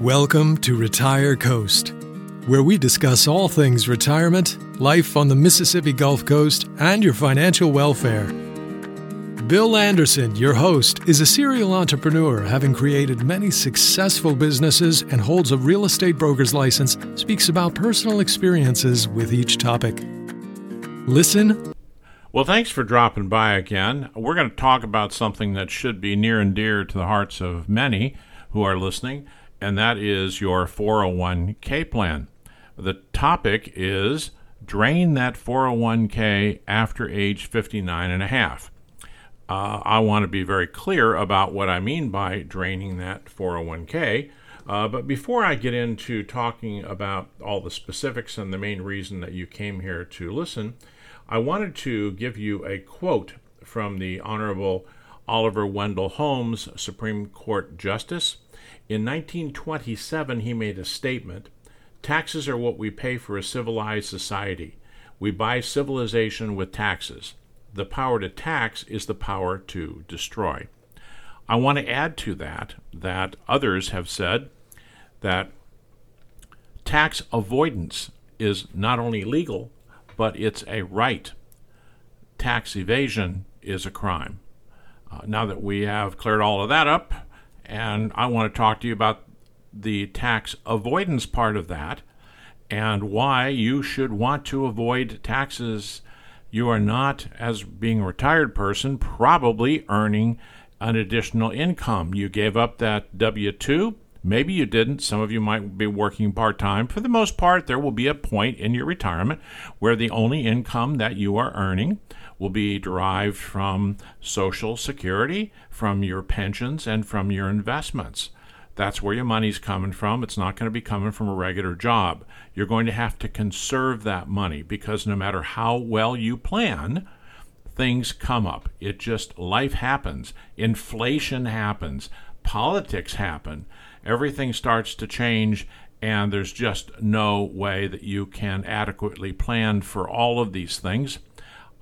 Welcome to Retire Coast, where we discuss all things retirement, life on the Mississippi Gulf Coast, and your financial welfare. Bill Anderson, your host, is a serial entrepreneur having created many successful businesses and holds a real estate broker's license, speaks about personal experiences with each topic. Listen. Well, thanks for dropping by again. We're going to talk about something that should be near and dear to the hearts of many who are listening, and that is your 401k plan. The topic is drain that 401k after age 59 and a half. Uh, I want to be very clear about what I mean by draining that 401k. Uh, but before I get into talking about all the specifics and the main reason that you came here to listen, I wanted to give you a quote from the Honorable Oliver Wendell Holmes, Supreme Court Justice. In 1927, he made a statement Taxes are what we pay for a civilized society. We buy civilization with taxes the power to tax is the power to destroy. I want to add to that that others have said that tax avoidance is not only legal, but it's a right. Tax evasion is a crime. Uh, now that we have cleared all of that up, and I want to talk to you about the tax avoidance part of that and why you should want to avoid taxes you are not, as being a retired person, probably earning an additional income. You gave up that W 2. Maybe you didn't. Some of you might be working part time. For the most part, there will be a point in your retirement where the only income that you are earning will be derived from Social Security, from your pensions, and from your investments. That's where your money's coming from. It's not going to be coming from a regular job. You're going to have to conserve that money because no matter how well you plan, things come up. It just, life happens. Inflation happens. Politics happen. Everything starts to change, and there's just no way that you can adequately plan for all of these things.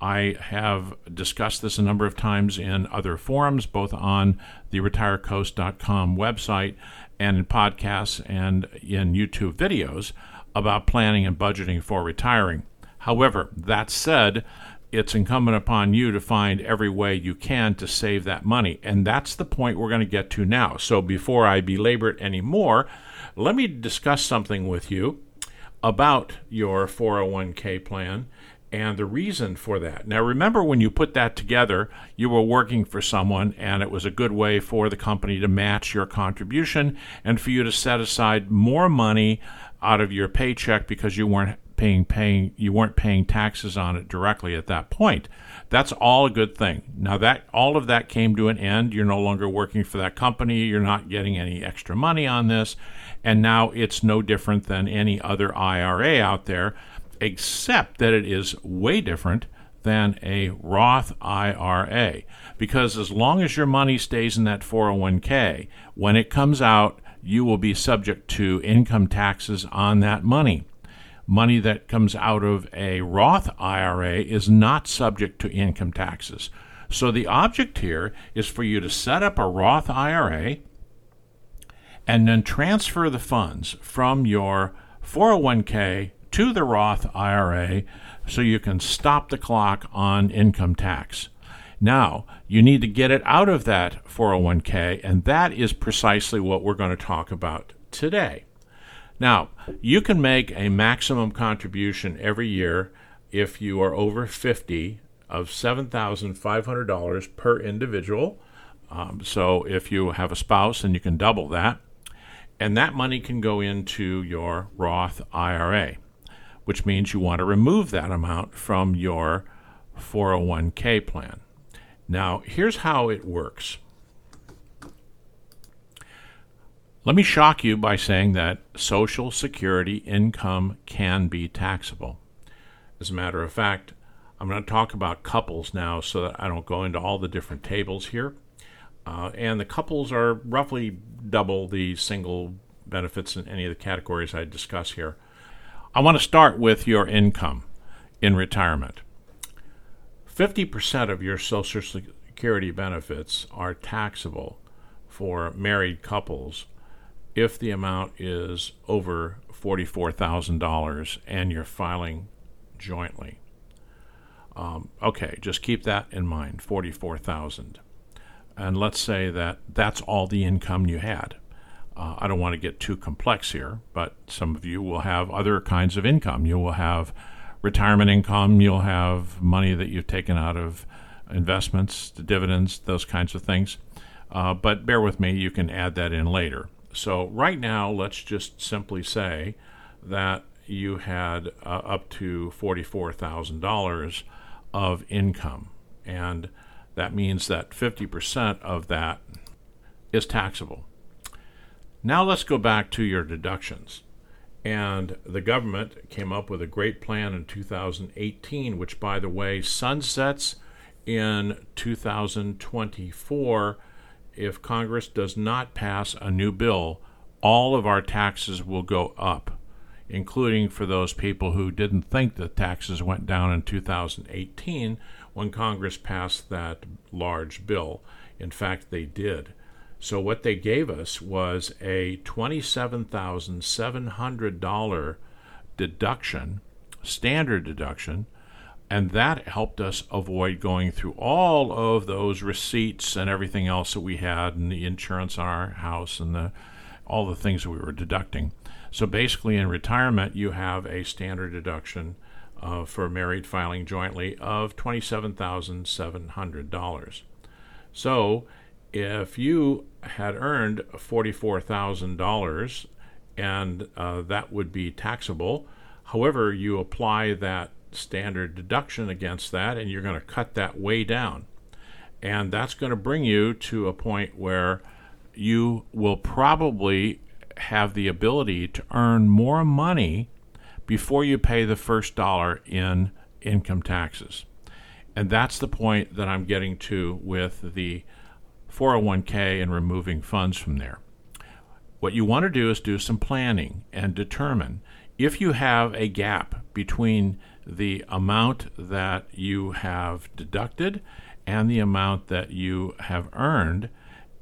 I have discussed this a number of times in other forums, both on the retirecoast.com website and in podcasts and in YouTube videos about planning and budgeting for retiring. However, that said, it's incumbent upon you to find every way you can to save that money. And that's the point we're going to get to now. So before I belabor it anymore, let me discuss something with you about your 401k plan and the reason for that. Now, remember when you put that together, you were working for someone, and it was a good way for the company to match your contribution and for you to set aside more money out of your paycheck because you weren't paying paying you weren't paying taxes on it directly at that point. That's all a good thing. Now that all of that came to an end, you're no longer working for that company, you're not getting any extra money on this, and now it's no different than any other IRA out there except that it is way different than a Roth IRA. Because as long as your money stays in that 401k, when it comes out, you will be subject to income taxes on that money. Money that comes out of a Roth IRA is not subject to income taxes. So the object here is for you to set up a Roth IRA and then transfer the funds from your 401k to the Roth IRA so you can stop the clock on income tax. Now, you need to get it out of that 401k, and that is precisely what we're going to talk about today. Now, you can make a maximum contribution every year if you are over 50 of $7,500 per individual. Um, so if you have a spouse, then you can double that. And that money can go into your Roth IRA which means you want to remove that amount from your 401k plan. Now, here's how it works. Let me shock you by saying that Social Security income can be taxable. As a matter of fact, I'm going to talk about couples now so that I don't go into all the different tables here. Uh, and the couples are roughly double the single benefits in any of the categories I discuss here. I want to start with your income in retirement. 50% of your Social Security benefits are taxable for married couples if the amount is over $44,000 and you're filing jointly. Um, okay, just keep that in mind 44,000. And let's say that that's all the income you had. Uh, I don't want to get too complex here, but some of you will have other kinds of income. You will have retirement income, you'll have money that you've taken out of investments, the dividends, those kinds of things. Uh, but bear with me, you can add that in later. So, right now, let's just simply say that you had uh, up to $44,000 of income. And that means that 50% of that is taxable. Now let's go back to your deductions. And the government came up with a great plan in 2018, which, by the way, sunsets in 2024 if Congress does not pass a new bill. All of our taxes will go up, including for those people who didn't think the taxes went down in 2018 when Congress passed that large bill. In fact, they did. So, what they gave us was a $27,700 deduction, standard deduction, and that helped us avoid going through all of those receipts and everything else that we had, and the insurance on our house, and the, all the things that we were deducting. So, basically, in retirement, you have a standard deduction uh, for married filing jointly of $27,700. So, if you had earned $44,000 and uh, that would be taxable, however, you apply that standard deduction against that and you're going to cut that way down. And that's going to bring you to a point where you will probably have the ability to earn more money before you pay the first dollar in income taxes. And that's the point that I'm getting to with the 401k and removing funds from there. What you want to do is do some planning and determine if you have a gap between the amount that you have deducted and the amount that you have earned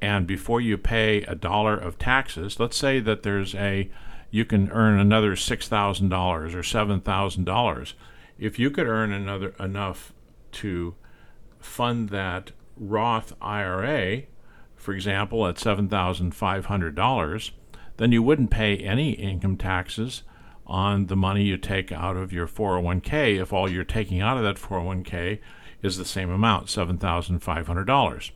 and before you pay a dollar of taxes let's say that there's a you can earn another $6,000 or $7,000 if you could earn another enough to fund that Roth IRA, for example, at $7,500, then you wouldn't pay any income taxes on the money you take out of your 401k if all you're taking out of that 401k is the same amount, $7,500.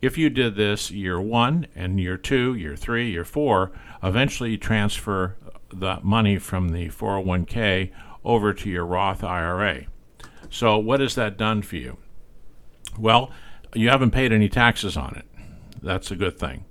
If you did this year one and year two, year three, year four, eventually you transfer the money from the 401k over to your Roth IRA. So, what has that done for you? Well, you haven't paid any taxes on it. That's a good thing.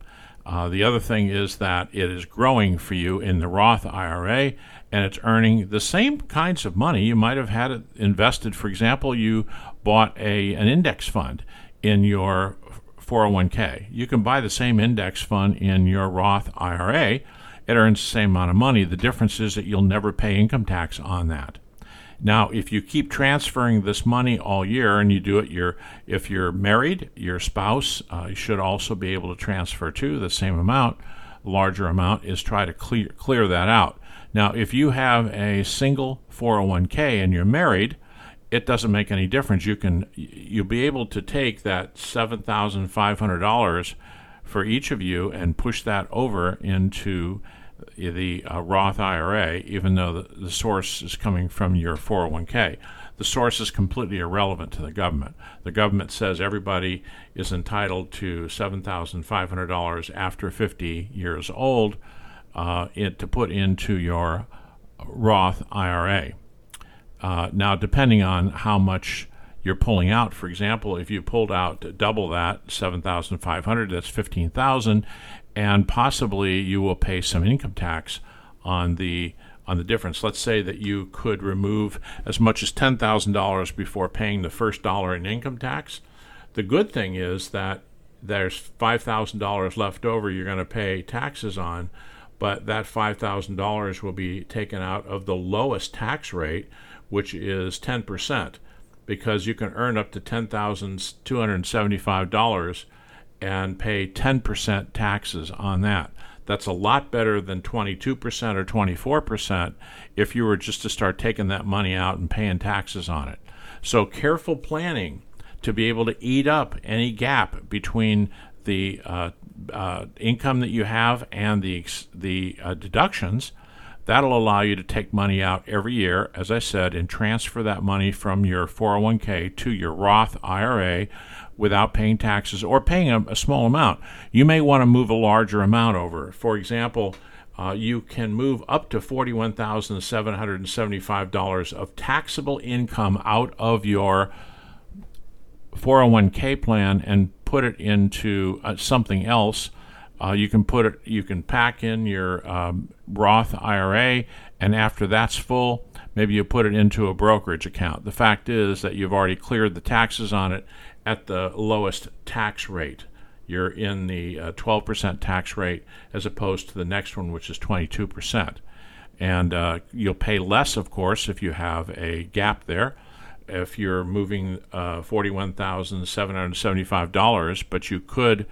Uh, the other thing is that it is growing for you in the Roth IRA and it's earning the same kinds of money you might have had it invested. For example, you bought a an index fund in your 401k. You can buy the same index fund in your Roth IRA. It earns the same amount of money. The difference is that you'll never pay income tax on that. Now, if you keep transferring this money all year, and you do it, your if you're married, your spouse uh, should also be able to transfer too the same amount. Larger amount is try to clear clear that out. Now, if you have a single 401k and you're married, it doesn't make any difference. You can you'll be able to take that seven thousand five hundred dollars for each of you and push that over into the uh, Roth IRA, even though the, the source is coming from your 401k. The source is completely irrelevant to the government. The government says everybody is entitled to $7,500 after 50 years old uh, it, to put into your Roth IRA. Uh, now, depending on how much you're pulling out, for example, if you pulled out double that, 7,500, that's 15,000, and possibly you will pay some income tax on the on the difference. Let's say that you could remove as much as $10,000 before paying the first dollar in income tax. The good thing is that there's $5,000 left over you're going to pay taxes on, but that $5,000 will be taken out of the lowest tax rate, which is 10%, because you can earn up to $10,275 and pay 10% taxes on that. That's a lot better than 22% or 24% if you were just to start taking that money out and paying taxes on it. So, careful planning to be able to eat up any gap between the uh, uh, income that you have and the, the uh, deductions That'll allow you to take money out every year, as I said, and transfer that money from your 401k to your Roth IRA without paying taxes or paying a, a small amount. You may want to move a larger amount over. For example, uh, you can move up to $41,775 of taxable income out of your 401k plan and put it into uh, something else uh, you can put it, you can pack in your um, Roth IRA, and after that's full, maybe you put it into a brokerage account. The fact is that you've already cleared the taxes on it at the lowest tax rate. You're in the uh, 12% tax rate as opposed to the next one, which is 22%. And uh, you'll pay less, of course, if you have a gap there. If you're moving uh, $41,775, but you could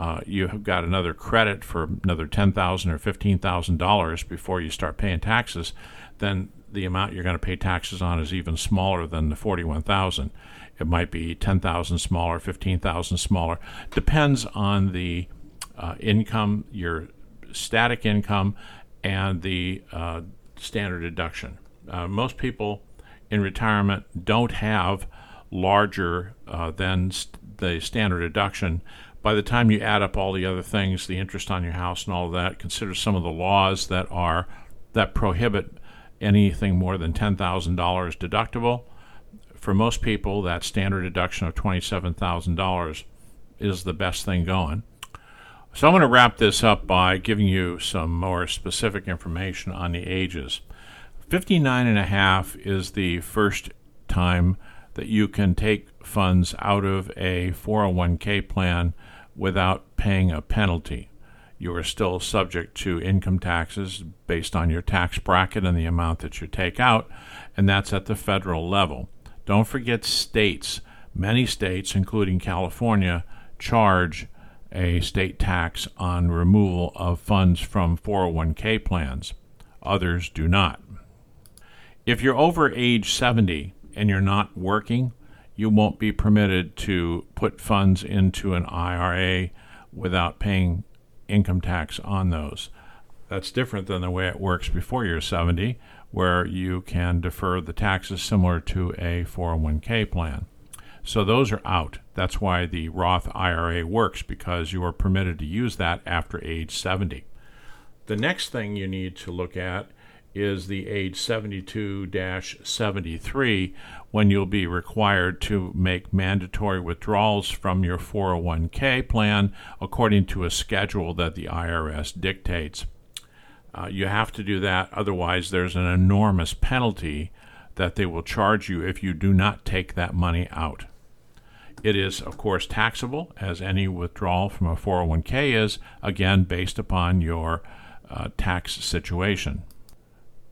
uh, you have got another credit for another ten thousand or fifteen thousand dollars before you start paying taxes, then the amount you're going to pay taxes on is even smaller than the forty-one thousand. It might be ten thousand smaller, fifteen thousand smaller. Depends on the uh, income, your static income, and the uh, standard deduction. Uh, most people in retirement don't have larger uh, than st- the standard deduction by the time you add up all the other things, the interest on your house and all of that, consider some of the laws that are that prohibit anything more than ten thousand dollars deductible. For most people, that standard deduction of twenty-seven thousand dollars is the best thing going. So I'm going to wrap this up by giving you some more specific information on the ages. 59 and a half is the first time that you can take funds out of a 401k plan without paying a penalty. You are still subject to income taxes based on your tax bracket and the amount that you take out, and that's at the federal level. Don't forget states. Many states, including California, charge a state tax on removal of funds from 401k plans. Others do not. If you're over age 70 and you're not working, you won't be permitted to put funds into an IRA without paying income tax on those. That's different than the way it works before you're 70, where you can defer the taxes similar to a 401k plan. So those are out. That's why the Roth IRA works because you are permitted to use that after age 70. The next thing you need to look at is the age 72 73 when you'll be required to make mandatory withdrawals from your 401k plan according to a schedule that the IRS dictates. Uh, you have to do that, otherwise, there's an enormous penalty that they will charge you if you do not take that money out. It is, of course, taxable, as any withdrawal from a 401k is, again, based upon your uh, tax situation.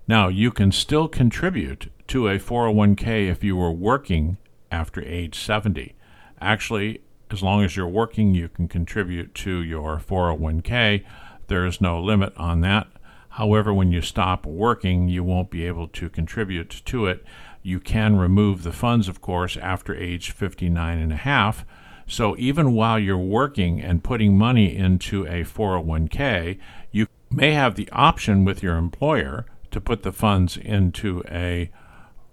Now, you can still contribute to a 401k if you were working after age 70. Actually, as long as you're working, you can contribute to your 401k. There is no limit on that. However, when you stop working, you won't be able to contribute to it. You can remove the funds, of course, after age 59 and a half. So even while you're working and putting money into a 401k, you may have the option with your employer to put the funds into a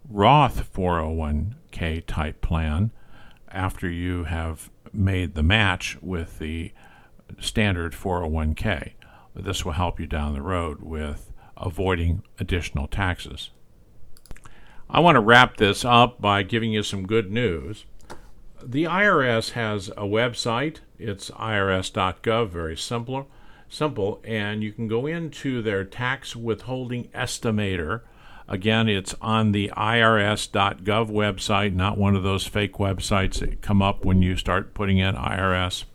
Roth 401k type plan after you have made the match with the standard 401k. This will help you down the road with avoiding additional taxes. I want to wrap this up by giving you some good news. The IRS has a website. It's irs.gov, very simple simple, and you can go into their tax withholding estimator. Again, it's on the irs.gov website, not one of those fake websites that come up when you start putting in IRS.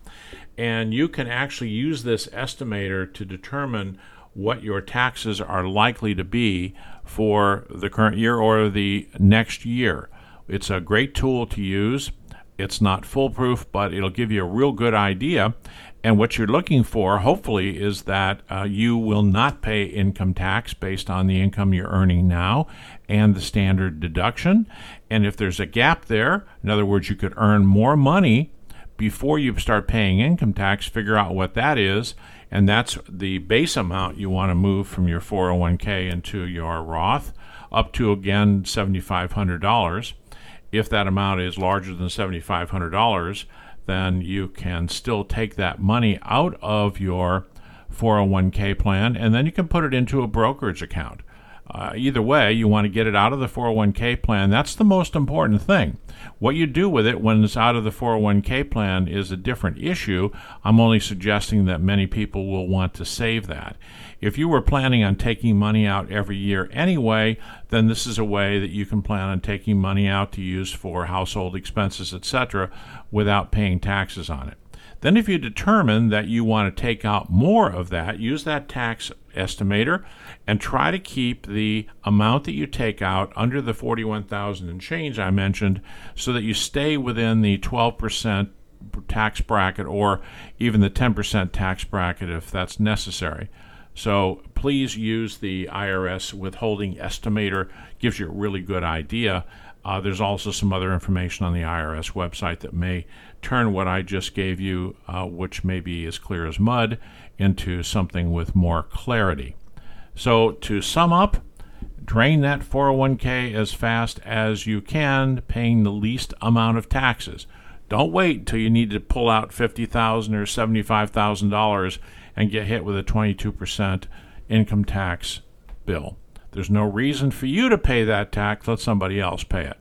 And you can actually use this estimator to determine what your taxes are likely to be for the current year or the next year. It's a great tool to use. It's not foolproof, but it'll give you a real good idea. And what you're looking for, hopefully, is that uh, you will not pay income tax based on the income you're earning now and the standard deduction. And if there's a gap there, in other words, you could earn more money before you start paying income tax, figure out what that is. And that's the base amount you want to move from your 401k into your Roth up to, again, $7,500. If that amount is larger than $7,500, then you can still take that money out of your 401k plan and then you can put it into a brokerage account. Uh, either way, you want to get it out of the 401k plan. That's the most important thing. What you do with it when it's out of the 401k plan is a different issue. I'm only suggesting that many people will want to save that. If you were planning on taking money out every year anyway, then this is a way that you can plan on taking money out to use for household expenses, etc., without paying taxes on it. Then, if you determine that you want to take out more of that, use that tax estimator and try to keep the amount that you take out under the 41,000 and change I mentioned so that you stay within the 12% tax bracket or even the 10% tax bracket if that's necessary. So please use the IRS withholding estimator. Gives you a really good idea. Uh, there's also some other information on the IRS website that may turn what I just gave you, uh, which may be as clear as mud, into something with more clarity. So to sum up, drain that 401k as fast as you can, paying the least amount of taxes. Don't wait until you need to pull out 50,000 or $75,000 and get hit with a 22% income tax bill. There's no reason for you to pay that tax. Let somebody else pay it.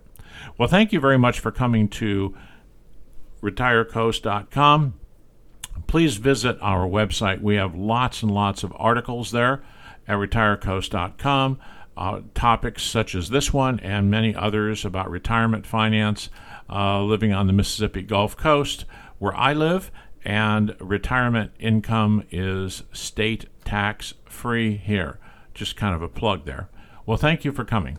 Well, thank you very much for coming to retirecoast.com. Please visit our website. We have lots and lots of articles there at retirecoast.com. Uh, topics such as this one and many others about retirement finance, uh, living on the Mississippi Gulf Coast, where I live, and retirement income is state tax free here. Just kind of a plug there. Well, thank you for coming.